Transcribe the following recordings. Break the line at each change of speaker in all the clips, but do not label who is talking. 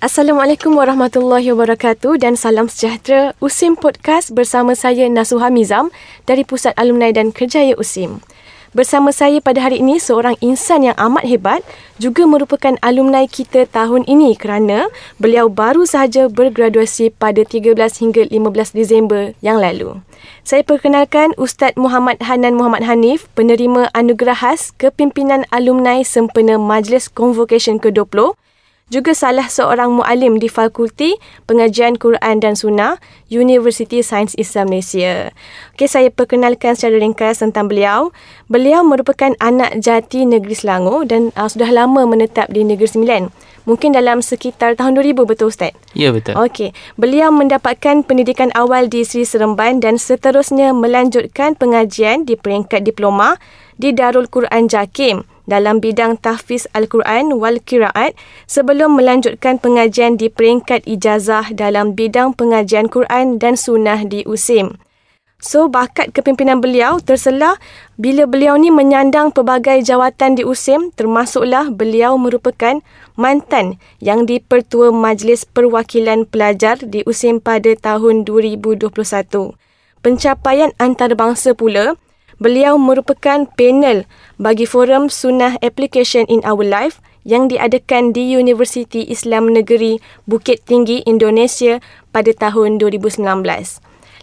Assalamualaikum warahmatullahi wabarakatuh dan salam sejahtera. USIM Podcast bersama saya Nasuha Mizam dari Pusat Alumni dan Kerjaya USIM. Bersama saya pada hari ini seorang insan yang amat hebat juga merupakan alumni kita tahun ini kerana beliau baru sahaja bergraduasi pada 13 hingga 15 Disember yang lalu. Saya perkenalkan Ustaz Muhammad Hanan Muhammad Hanif, penerima anugerah khas kepimpinan alumni sempena Majlis Convocation ke-20 juga salah seorang mualim di Fakulti Pengajian Quran dan Sunnah Universiti Sains Islam Malaysia. Okey, saya perkenalkan secara ringkas tentang beliau. Beliau merupakan anak jati negeri Selangor dan uh, sudah lama menetap di Negeri Sembilan. Mungkin dalam sekitar tahun 2000 betul Ustaz?
Ya betul.
Okey, beliau mendapatkan pendidikan awal di Sri Seremban dan seterusnya melanjutkan pengajian di peringkat diploma di Darul Quran Jakim dalam bidang tahfiz Al-Quran wal Qiraat sebelum melanjutkan pengajian di peringkat ijazah dalam bidang pengajian Quran dan Sunnah di USIM. So, bakat kepimpinan beliau terselah bila beliau ni menyandang pelbagai jawatan di USIM termasuklah beliau merupakan mantan yang dipertua Majlis Perwakilan Pelajar di USIM pada tahun 2021. Pencapaian antarabangsa pula Beliau merupakan panel bagi forum Sunnah Application in Our Life yang diadakan di Universiti Islam Negeri Bukit Tinggi, Indonesia pada tahun 2019.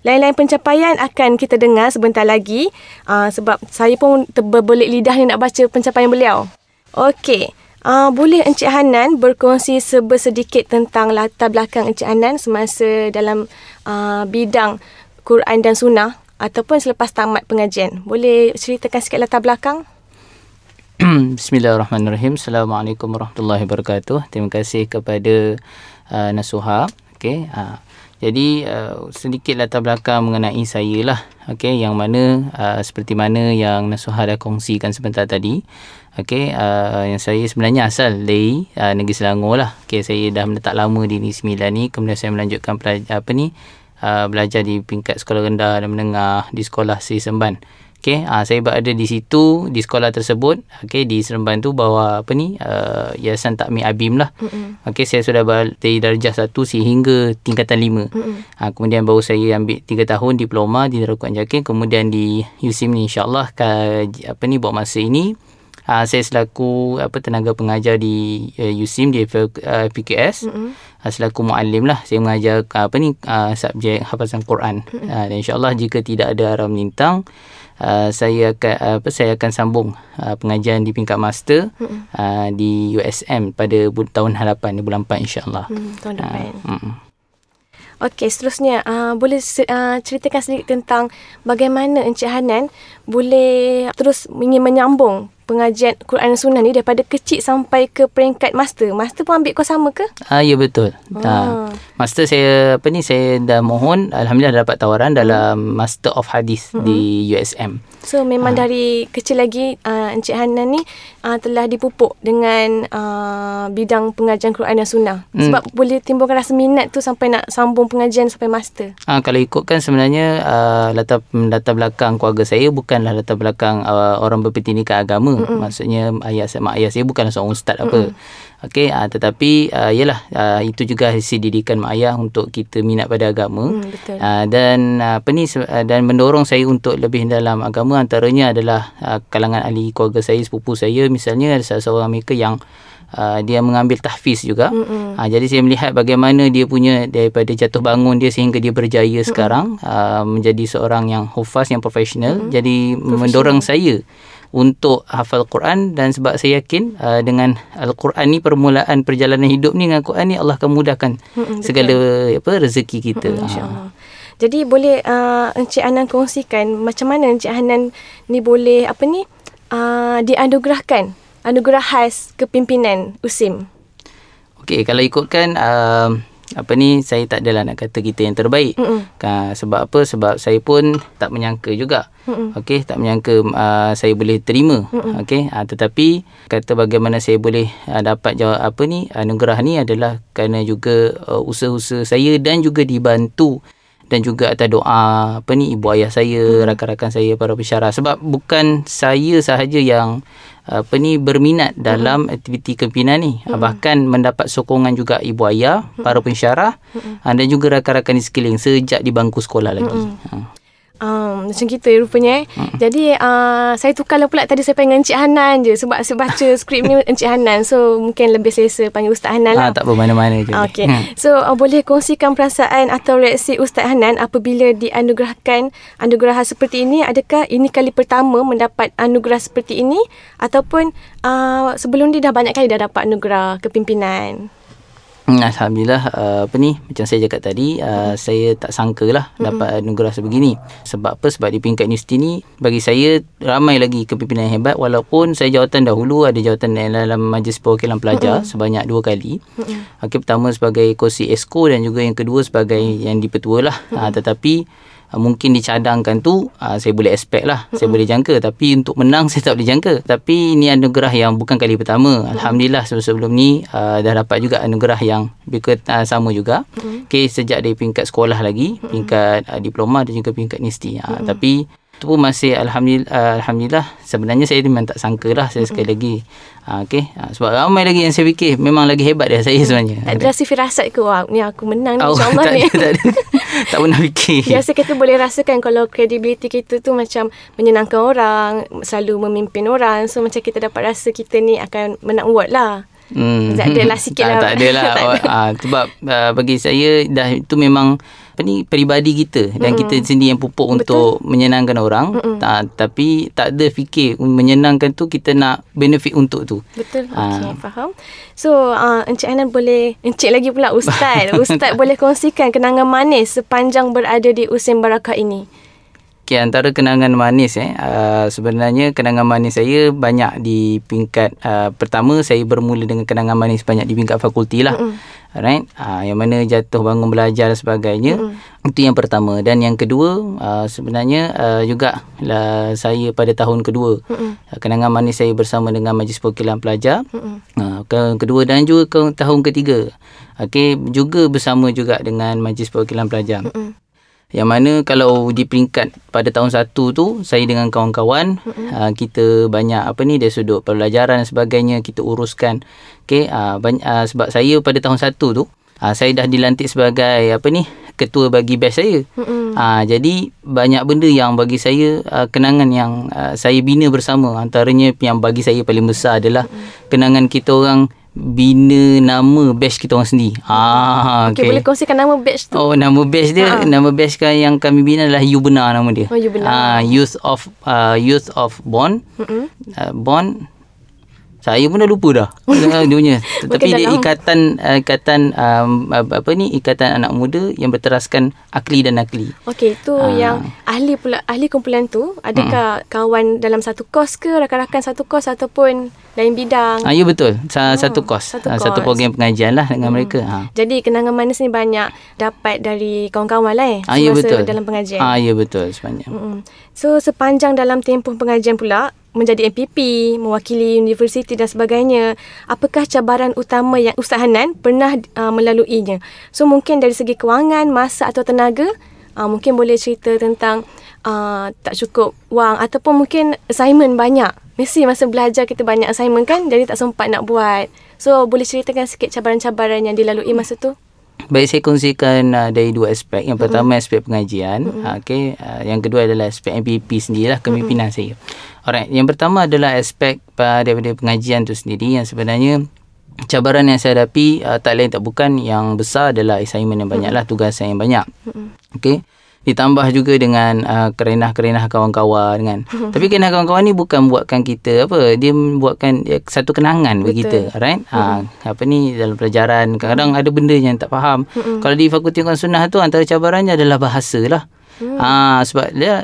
Lain-lain pencapaian akan kita dengar sebentar lagi uh, sebab saya pun terbelit lidah ni nak baca pencapaian beliau. Okey. Uh, boleh Encik Hanan berkongsi sebesedikit tentang latar belakang Encik Hanan semasa dalam uh, bidang Quran dan Sunnah ataupun selepas tamat pengajian. Boleh ceritakan sikit latar belakang?
Bismillahirrahmanirrahim. Assalamualaikum warahmatullahi wabarakatuh. Terima kasih kepada uh, Nasuha. Okay. Uh, jadi uh, sedikit latar belakang mengenai saya lah. Okay. Yang mana uh, seperti mana yang Nasuha dah kongsikan sebentar tadi. Okay. Uh, yang saya sebenarnya asal dari uh, Negeri Selangor lah. Okay. Saya dah menetap lama di Negeri Sembilan ni. Kemudian saya melanjutkan pelajar, apa ni uh, belajar di peringkat sekolah rendah dan menengah di sekolah Sri Semban. Okey, uh, saya berada di situ di sekolah tersebut. Okey, di Seremban tu bawa apa ni? Uh, Yayasan Takmi Abim lah. Okey, saya sudah dari darjah 1 sehingga tingkatan 5. Uh, kemudian baru saya ambil 3 tahun diploma di Darul Quran Jakin, kemudian di USIM ni insya-Allah apa ni buat masa ini uh, saya selaku apa tenaga pengajar di uh, USIM di uh, PKS mm-hmm. uh, selaku muallim lah saya mengajar uh, apa ni uh, subjek hafazan Quran mm-hmm. uh, dan insyaallah jika tidak ada arah melintang Uh, saya akan uh, apa saya akan sambung uh, pengajian di tingkat master mm-hmm. uh, di USM pada bu- tahun hadapan di bulan 4 insyaallah.
Mm, tahun depan. Uh, mm. Okey, seterusnya uh, boleh uh, ceritakan sedikit tentang bagaimana Encik Hanan boleh terus ingin menyambung pengajian Quran dan Sunnah ni daripada kecil sampai ke peringkat master. Master pun ambil kau sama ke?
Ah ya betul. Ah. Ha. Master saya apa ni saya dah mohon alhamdulillah dapat tawaran dalam Master of Hadith hmm. di USM.
So memang ha. dari kecil lagi uh, Encik Hanan ni uh, telah dipupuk dengan uh, bidang pengajian Quran dan Sunnah. Hmm. Sebab boleh timbulkan rasa minat tu sampai nak sambung pengajian sampai master.
Ah kalau ikutkan sebenarnya uh, latar latar belakang keluarga saya bukanlah latar belakang uh, orang berpendidikan agama Mm-mm. Maksudnya ayah saya, mak ayah saya bukanlah seorang ustaz Mm-mm. apa. Okey, uh, tetapi uh, yalah uh, itu juga hasil didikan mak ayah untuk kita minat pada agama. Mm, betul. Uh, dan uh, apa ni uh, dan mendorong saya untuk lebih dalam agama antaranya adalah uh, kalangan ahli keluarga saya, sepupu saya misalnya ada salah seorang mereka yang Uh, dia mengambil tahfiz juga. Uh, jadi saya melihat bagaimana dia punya daripada jatuh bangun dia sehingga dia berjaya Mm-mm. sekarang uh, menjadi seorang yang hufaz yang profesional. Jadi mendorong saya untuk hafal Quran dan sebab saya yakin uh, dengan Al-Quran ni permulaan perjalanan hidup ni dengan Quran ni Allah akan mudahkan hmm, segala apa rezeki kita. Hmm,
InsyaAllah. Jadi boleh uh, Encik Anan kongsikan macam mana Encik Anan ni boleh apa ni uh, dianugerahkan anugerah khas kepimpinan USIM.
Okey, kalau ikutkan uh, apa ni saya tak adalah nak kata kita yang terbaik. Kan sebab apa? Sebab saya pun tak menyangka juga. Okey, tak menyangka uh, saya boleh terima. Okey, uh, tetapi kata bagaimana saya boleh uh, dapat jawab apa ni anugerah ni adalah kerana juga uh, usaha-usaha saya dan juga dibantu dan juga atas doa apa ni ibu ayah saya, hmm. rakan-rakan saya para pensyarah sebab bukan saya sahaja yang apa ni berminat dalam aktiviti kepimpinan ni mm-hmm. bahkan mendapat sokongan juga ibu ayah mm-hmm. para pensyarah mm-hmm. dan juga rakan-rakan di sekeliling sejak di bangku sekolah lagi mm-hmm.
Um, macam kita rupanya eh. Hmm. Jadi uh, saya tukarlah pula tadi saya panggil Encik Hanan je sebab saya baca skrip ni Encik Hanan. So mungkin lebih selesa panggil Ustaz Hanan lah.
Ah, tak apa mana-mana je.
Okay. Hmm. So uh, boleh kongsikan perasaan atau reaksi Ustaz Hanan apabila dianugerahkan anugerah seperti ini. Adakah ini kali pertama mendapat anugerah seperti ini ataupun uh, sebelum ni dah banyak kali dah dapat anugerah kepimpinan?
Hmm, Alhamdulillah uh, apa ni macam saya cakap tadi uh, hmm. saya tak sangka lah hmm. dapat anugerah sebegini sebab apa sebab di peringkat universiti ni bagi saya ramai lagi kepimpinan yang hebat walaupun saya jawatan dahulu ada jawatan dalam majlis perwakilan pelajar hmm. sebanyak dua kali hmm. okay, pertama sebagai kursi esko dan juga yang kedua sebagai yang dipetua lah hmm. uh, tetapi uh, mungkin dicadangkan tu uh, saya boleh expect lah mm-hmm. saya boleh jangka tapi untuk menang saya tak boleh jangka tapi ini anugerah yang bukan kali pertama mm-hmm. alhamdulillah sebelum-sebelum ni uh, dah dapat juga anugerah yang berikut uh, sama juga mm-hmm. okay, sejak dari peringkat sekolah lagi mm-hmm. peringkat uh, diploma dan juga peringkat universiti uh, mm-hmm. tapi itu pun masih alhamdulillah uh, alhamdulillah sebenarnya saya memang tak sangka lah saya sekali lagi uh, okey uh, sebab ramai lagi yang saya fikir memang lagi hebat dari saya sebenarnya
tak ada rasa firasat ke wah ni aku menang ni oh, insyaallah
tak
ni
ada, tak ada tak pernah fikir
biasa kita boleh rasakan kalau kredibiliti kita tu macam menyenangkan orang selalu memimpin orang so macam kita dapat rasa kita ni akan menang award lah Hmm. Tak adalah sikit
tak,
lah.
Tak adalah. tak ada. uh, sebab uh, bagi saya dah itu memang apa ni peribadi kita. Dan mm kita sendiri yang pupuk Betul. untuk menyenangkan orang. Ta, tapi tak ada fikir menyenangkan tu kita nak benefit untuk tu.
Betul. Uh. okey faham. So uh, encik Anan boleh encik lagi pula ustaz. Ustaz boleh kongsikan kenangan manis sepanjang berada di Usin Barakah ini
Okay, antara kenangan manis eh uh, sebenarnya kenangan manis saya banyak di peringkat uh, pertama saya bermula dengan kenangan manis banyak di peringkat fakulti lah. Mm-hmm. Alright. Uh, yang mana jatuh bangun belajar dan sebagainya. Mm-hmm. Itu yang pertama dan yang kedua uh, sebenarnya uh, juga lah saya pada tahun kedua. Mm-hmm. Uh, kenangan manis saya bersama dengan Majlis Perwakilan Pelajar. Mm-hmm. Uh, kedua dan juga ke, tahun ketiga. Okey, juga bersama juga dengan Majlis Perwakilan Pelajar. Mm-hmm. Yang mana kalau di peringkat pada tahun satu tu saya dengan kawan-kawan mm-hmm. uh, kita banyak apa ni dari sudut pelajaran dan sebagainya kita uruskan. Okey uh, uh, sebab saya pada tahun satu tu uh, saya dah dilantik sebagai apa ni ketua bagi batch saya. Mm-hmm. Uh, jadi banyak benda yang bagi saya uh, kenangan yang uh, saya bina bersama antaranya yang bagi saya paling besar adalah mm-hmm. kenangan kita orang bina nama batch kita orang sendiri.
Ah, okay. okay. boleh kongsikan nama batch tu.
Oh, nama batch dia, ha. nama batch kan yang kami bina adalah You Benar nama dia.
Oh, You Benar.
Ah, Youth of uh, Youth of Bond. Mm-hmm. Uh, Bond saya pun dah lupa dah dia punya. Tapi dia ikatan ikatan um, apa ni ikatan anak muda yang berteraskan akli dan nakli.
Okey, itu uh. yang ahli pula ahli kumpulan tu adakah hmm. kawan dalam satu kos ke rakan-rakan satu kos ataupun lain bidang?
Ah ya betul. Oh, satu kos. Satu, kos. satu program pengajian lah dengan hmm. mereka. Ha.
Jadi kenangan manis ni banyak dapat dari kawan-kawan lah eh.
Ah ya betul.
dalam pengajian.
Ah ya betul sepanjang.
Hmm. So sepanjang dalam tempoh pengajian pula menjadi MPP, mewakili universiti dan sebagainya. Apakah cabaran utama yang Ustaz Hanan pernah uh, melaluinya? So mungkin dari segi kewangan, masa atau tenaga, uh, mungkin boleh cerita tentang uh, tak cukup wang ataupun mungkin assignment banyak. Mesti masa belajar kita banyak assignment kan, jadi tak sempat nak buat. So boleh ceritakan sikit cabaran-cabaran yang dilalui masa tu?
Baik saya kongsikan uh, dari dua aspek. Yang pertama mm-hmm. aspek pengajian, mm-hmm. okey. Uh, yang kedua adalah aspek MPP sendirilah kepimpinan mm-hmm. saya. Alright, yang pertama adalah aspek uh, daripada pengajian tu sendiri yang sebenarnya cabaran yang saya hadapi uh, tak lain tak bukan yang besar adalah assignment yang banyaklah, mm-hmm. tugasan yang banyak. Mm-hmm. Okey ditambah juga dengan uh, kerenah-kerenah kawan-kawan kan. Tapi kerenah kawan-kawan ni bukan buatkan kita apa, dia buatkan ya, satu kenangan bagi kita, right? Ha, apa ni dalam pelajaran kadang-kadang ada benda yang tak faham. Kalau di Fakulti Quran Sunnah tu antara cabarannya adalah bahasa lah. Hmm. Ha, sebab dia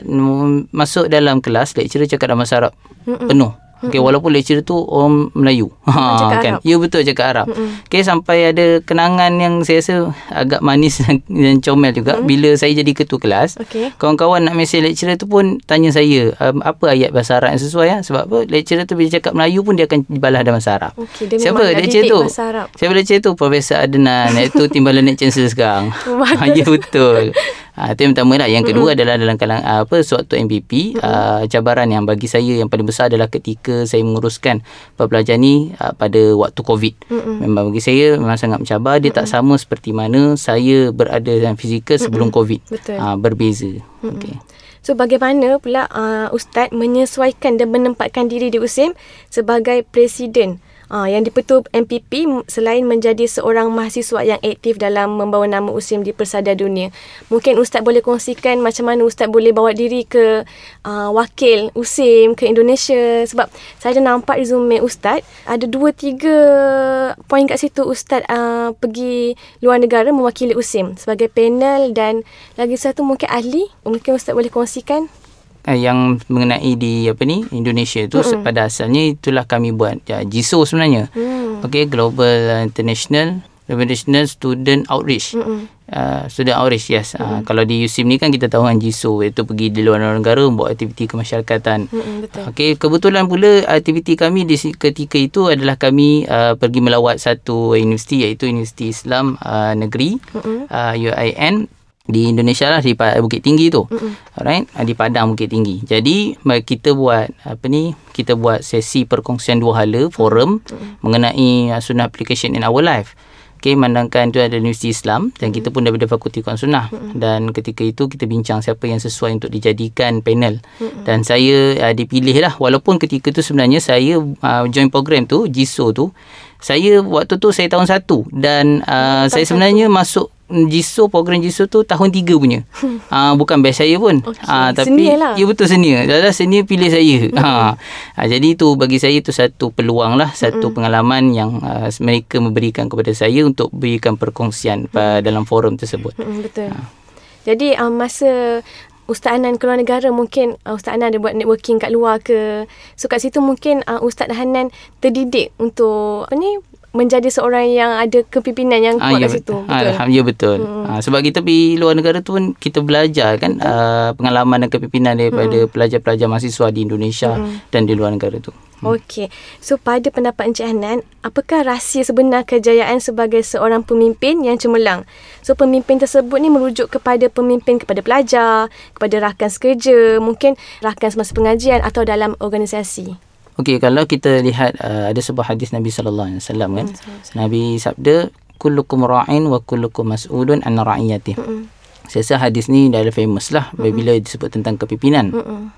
masuk dalam kelas lecturer cakap dalam bahasa Arab penuh. Okay, walaupun lecturer tu orang Melayu. Ha, kan? Ya betul cakap Arab. Mm-hmm. Okay, sampai ada kenangan yang saya rasa agak manis dan comel juga. Mm-hmm. Bila saya jadi ketua kelas, okay. kawan-kawan nak mesej lecturer tu pun tanya saya, um, apa ayat bahasa Arab yang sesuai ya? Sebab apa? Lecturer tu bila cakap Melayu pun dia akan balas dalam bahasa Arab. Okay, dia Siapa lecturer tu? Siapa lecturer tu? Profesor Adnan, iaitu timbalan Nek Chancellor sekarang. ha, ya betul. Uh, itu yang pertama lah. Yang kedua mm-hmm. adalah dalam kalangan uh, apa sewaktu MPP mm-hmm. uh, cabaran yang bagi saya yang paling besar adalah ketika saya menguruskan pelajar ni uh, pada waktu COVID. Mm-hmm. Memang bagi saya memang sangat mencabar. Dia mm-hmm. tak sama seperti mana saya berada dalam fizikal sebelum mm-hmm. COVID. Betul. Uh, berbeza. Mm-hmm. Okay.
So bagaimana pula uh, Ustaz menyesuaikan dan menempatkan diri di USIM sebagai presiden Uh, yang dipetul MPP selain menjadi seorang mahasiswa yang aktif dalam membawa nama USIM di persada dunia. Mungkin Ustaz boleh kongsikan macam mana Ustaz boleh bawa diri ke uh, wakil USIM ke Indonesia. Sebab saya dah nampak resume Ustaz. Ada dua, tiga poin kat situ Ustaz uh, pergi luar negara mewakili USIM sebagai panel dan lagi satu mungkin ahli. Mungkin Ustaz boleh kongsikan
uh, yang mengenai di apa ni Indonesia tu mm-hmm. pada asalnya itulah kami buat ya, GISO sebenarnya. Mm. Okay, Global International International Student Outreach. Mm-hmm. Uh, student Outreach, yes. Mm-hmm. Uh, kalau di USIM ni kan kita tahu kan GISO iaitu pergi di luar negara buat aktiviti kemasyarakatan. Mm-hmm, betul. Okay, kebetulan pula aktiviti kami di ketika itu adalah kami uh, pergi melawat satu universiti iaitu Universiti Islam uh, Negeri mm-hmm. uh, UIN di Indonesia lah di Bukit Tinggi tu. Mm-hmm. Alright, ah, di Padang Bukit Tinggi. Jadi kita buat apa ni? Kita buat sesi perkongsian dua hala forum mm-hmm. mengenai uh, sunnah application in our life. Okay, mandangkan tu ada Universiti Islam dan kita pun daripada Fakulti Quran Sunnah mm-hmm. dan ketika itu kita bincang siapa yang sesuai untuk dijadikan panel mm-hmm. dan saya uh, dipilih lah walaupun ketika tu sebenarnya saya uh, join program tu GISO tu saya waktu tu saya tahun satu dan uh, saya sebenarnya satu. masuk Jiso program Jiso tu tahun tiga punya. Ah uh, bukan best saya pun. Okay. Uh, tapi lah. ya betul senior. Dah senior pilih saya. Ha. Uh, jadi tu bagi saya tu satu peluang lah, satu mm. pengalaman yang uh, mereka memberikan kepada saya untuk berikan perkongsian mm. dalam forum tersebut.
Mm, betul. Uh. Jadi uh, masa Ustaz Anan keluar negara mungkin uh, Ustaz Anan ada buat networking kat luar ke. So kat situ mungkin uh, Ustaz Hanan terdidik untuk apa ni menjadi seorang yang ada kepimpinan yang kuat ah, ya, kat situ.
Betul. Ah, ya betul. Hmm. Ah, sebab kita pergi luar negara tu pun kita belajar kan uh, pengalaman dan kepimpinan daripada hmm. pelajar-pelajar mahasiswa di Indonesia hmm. dan di luar negara tu.
Hmm. Okey. So pada pendapat Encik Hanan, apakah rahsia sebenar kejayaan sebagai seorang pemimpin yang cemerlang? So pemimpin tersebut ni merujuk kepada pemimpin kepada pelajar, kepada rakan sekerja, mungkin rakan semasa pengajian atau dalam organisasi.
Okey, kalau kita lihat uh, ada sebuah hadis Nabi sallallahu alaihi wasallam kan. Hmm, Nabi sabda kullukum ra'in wa kullukum mas'ulun an ra'iyatih. Hmm. Saya rasa hadis ni dah famous lah hmm. bila disebut tentang kepimpinan. Hmm.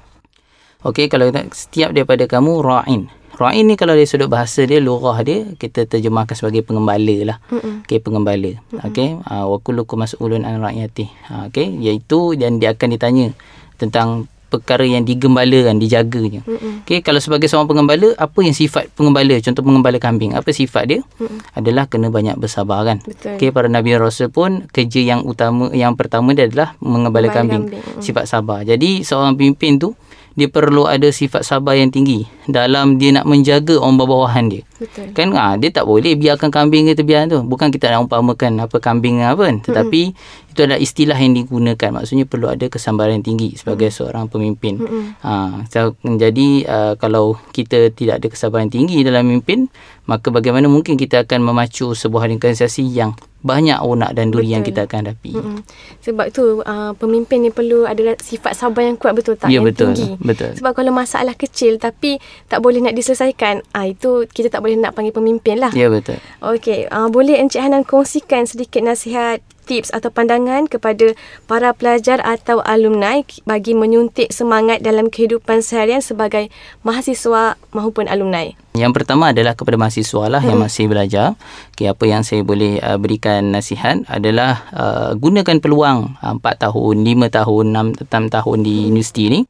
Okey, kalau kita, setiap daripada kamu ra'in. Ra'in ni kalau dari sudut bahasa dia, lurah dia, kita terjemahkan sebagai pengembala lah. Hmm. Okey, pengembala. Hmm. Okey, uh, wa kullukum mas'ulun an ra'iyatih. Uh, Okey, iaitu dan dia akan ditanya tentang perkara yang digembalakan, dijaganya. Mm-hmm. Okey, kalau sebagai seorang pengembala, apa yang sifat pengembala? Contoh pengembala kambing, apa sifat dia? Mm-hmm. Adalah kena banyak bersabar kan. Okey, para nabi rasul pun kerja yang utama yang pertama dia adalah mengembala kambing, kambing. Mm-hmm. sifat sabar. Jadi seorang pemimpin tu dia perlu ada sifat sabar yang tinggi dalam dia nak menjaga orang bawah-bawahan dia. Betul. Kan ah dia tak boleh biarkan kambing kita biar tu. Bukan kita nak umpamakan apa kambing apa kan. Tetapi mm-hmm. itu adalah istilah yang digunakan. Maksudnya perlu ada kesabaran yang tinggi sebagai mm-hmm. seorang pemimpin. Mm-hmm. Ha so, jadi uh, kalau kita tidak ada kesabaran tinggi dalam memimpin, maka bagaimana mungkin kita akan memacu sebuah organisasi yang banyak onak dan duri betul. yang kita akan hadapi. Mm-hmm.
Sebab tu uh, pemimpin ni perlu ada sifat sabar yang kuat betul tak
ya,
yang
betul.
tinggi.
Betul.
Sebab kalau masalah kecil tapi tak boleh nak diselesaikan, ah uh, itu kita tak boleh nak panggil pemimpin lah.
Ya betul.
Okey, uh, boleh Encik Hanan kongsikan sedikit nasihat tips atau pandangan kepada para pelajar atau alumni bagi menyuntik semangat dalam kehidupan seharian sebagai mahasiswa maupun alumni?
Yang pertama adalah kepada mahasiswa lah hmm. yang masih belajar. Okay, apa yang saya boleh uh, berikan nasihat adalah uh, gunakan peluang uh, 4 tahun, 5 tahun, 6, 6 tahun di hmm. universiti ni.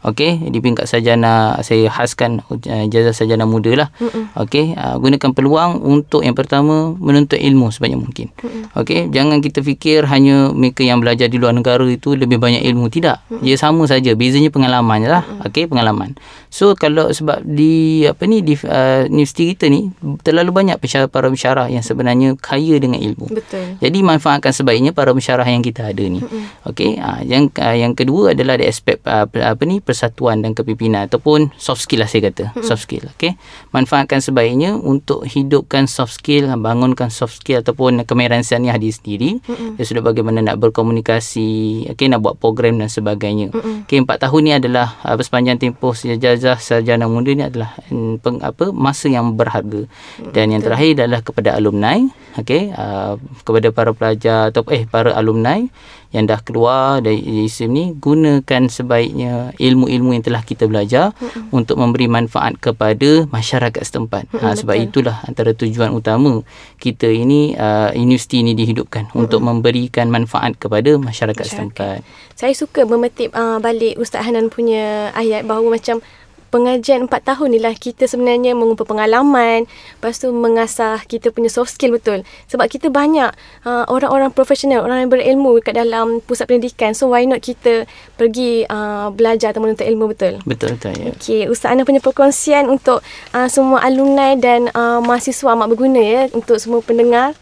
Okey, di peringkat sarjana saya khaskan uh, jazah sarjana muda lah. Okey, uh, gunakan peluang untuk yang pertama menuntut ilmu sebanyak mungkin. Okey, jangan kita fikir hanya mereka yang belajar di luar negara itu lebih banyak ilmu tidak. Mm-mm. Dia sama saja, bezanya pengalaman lah. Okey, pengalaman. So kalau sebab di apa ni di uh, universiti kita ni terlalu banyak pensyarah para pensyarah yang sebenarnya kaya dengan ilmu.
Betul.
Jadi manfaatkan sebaiknya para pensyarah yang kita ada ni. Okey. Uh, yang uh, yang kedua adalah di aspek uh, apa ni persatuan dan kepimpinan ataupun soft skill lah saya kata. Soft skill. Okey. Manfaatkan sebaiknya untuk hidupkan soft skill, bangunkan soft skill ataupun kemahiran saniah diri sendiri. Dia sudah bagaimana nak berkomunikasi, okey nak buat program dan sebagainya. Okey, empat tahun ni adalah apa sepanjang tempoh sejajah sarjana muda ni adalah mm, peng, apa masa yang berharga. Dan yang terakhir adalah kepada alumni, okey, uh, kepada para pelajar atau eh para alumni yang dah keluar dari ISIM ni gunakan sebaiknya ilmu-ilmu yang telah kita belajar mm-hmm. untuk memberi manfaat kepada masyarakat setempat. Mm-hmm, ha sebab betul. itulah antara tujuan utama kita ini uh, universiti ini dihidupkan mm-hmm. untuk memberikan manfaat kepada masyarakat, masyarakat. setempat.
Saya suka memetip uh, balik Ustaz Hanan punya ayat bahawa macam pengajian 4 tahun ni lah kita sebenarnya mengumpul pengalaman lepas tu mengasah kita punya soft skill betul? Sebab kita banyak uh, orang-orang profesional orang yang berilmu kat dalam pusat pendidikan. So why not kita pergi uh, belajar atau menuntut ilmu betul?
Betul betul ya.
Okey ustaz Ana punya perkongsian untuk uh, semua alumni dan uh, mahasiswa amat berguna ya untuk semua pendengar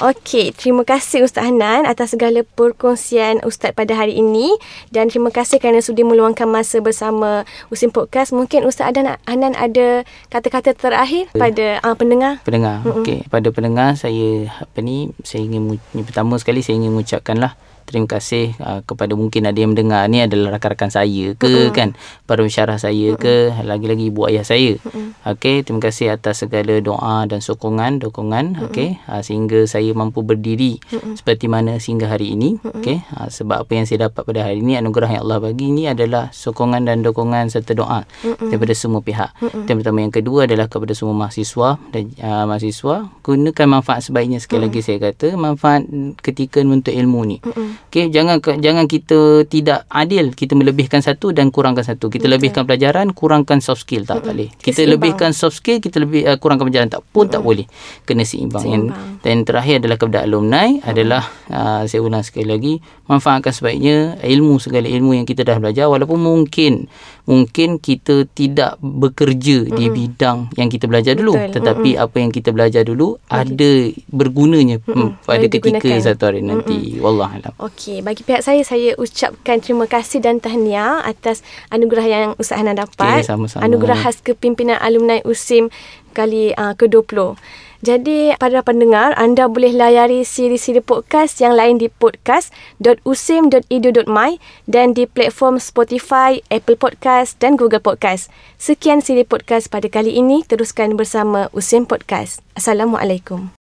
Okey, terima kasih Ustaz Hanan atas segala perkongsian Ustaz pada hari ini dan terima kasih kerana sudi meluangkan masa bersama Usim Podcast. Mungkin Ustaz Hanan, Hanan ada kata-kata terakhir pada uh, pendengar.
Pendengar. Okey, pada pendengar saya apa ni saya ingin pertama sekali saya ingin mengucapkanlah terima kasih uh, kepada mungkin ada yang mendengar ni adalah rakan-rakan saya ke uh-huh. kan para pensyarah saya uh-huh. ke lagi-lagi ibu ayah saya uh-huh. okey terima kasih atas segala doa dan sokongan dukungan uh-huh. okey uh, sehingga saya mampu berdiri uh-huh. seperti mana sehingga hari ini uh-huh. okey uh, sebab apa yang saya dapat pada hari ini anugerah yang Allah bagi ini adalah sokongan dan dukungan serta doa uh-huh. daripada semua pihak uh-huh. yang pertama yang kedua adalah kepada semua mahasiswa dan uh, mahasiswa gunakan manfaat sebaiknya sekali uh-huh. lagi saya kata manfaat ketika menuntut ilmu ni uh-huh. Okey, jangan jangan kita tidak adil, kita melebihkan satu dan kurangkan satu. Kita Betul. lebihkan pelajaran, kurangkan soft skill tak, tak boleh. Kita Seimbang. lebihkan soft skill, kita lebih uh, kurangkan pelajaran tak pun mm tak boleh. Kena seimbang. seimbang. Dan terakhir adalah kepada alumni mm adalah uh, saya ulang sekali lagi, manfaatkan sebaiknya ilmu segala ilmu yang kita dah belajar walaupun mungkin mungkin kita tidak bekerja mm di bidang yang kita belajar dulu, Betul. tetapi mm apa yang kita belajar dulu okay. ada bergunanya mm pada ketika satu hari nanti. mm Wallahualam.
Okey, bagi pihak saya saya ucapkan terima kasih dan tahniah atas anugerah yang Ustaz Hanan dapat.
Okay, sama-sama.
Anugerah khas kepimpinan alumni USIM kali uh, ke-20. Jadi para pendengar, anda boleh layari siri-siri podcast yang lain di podcast.usim.edu.my dan di platform Spotify, Apple Podcast dan Google Podcast. Sekian siri podcast pada kali ini. Teruskan bersama Usim Podcast. Assalamualaikum.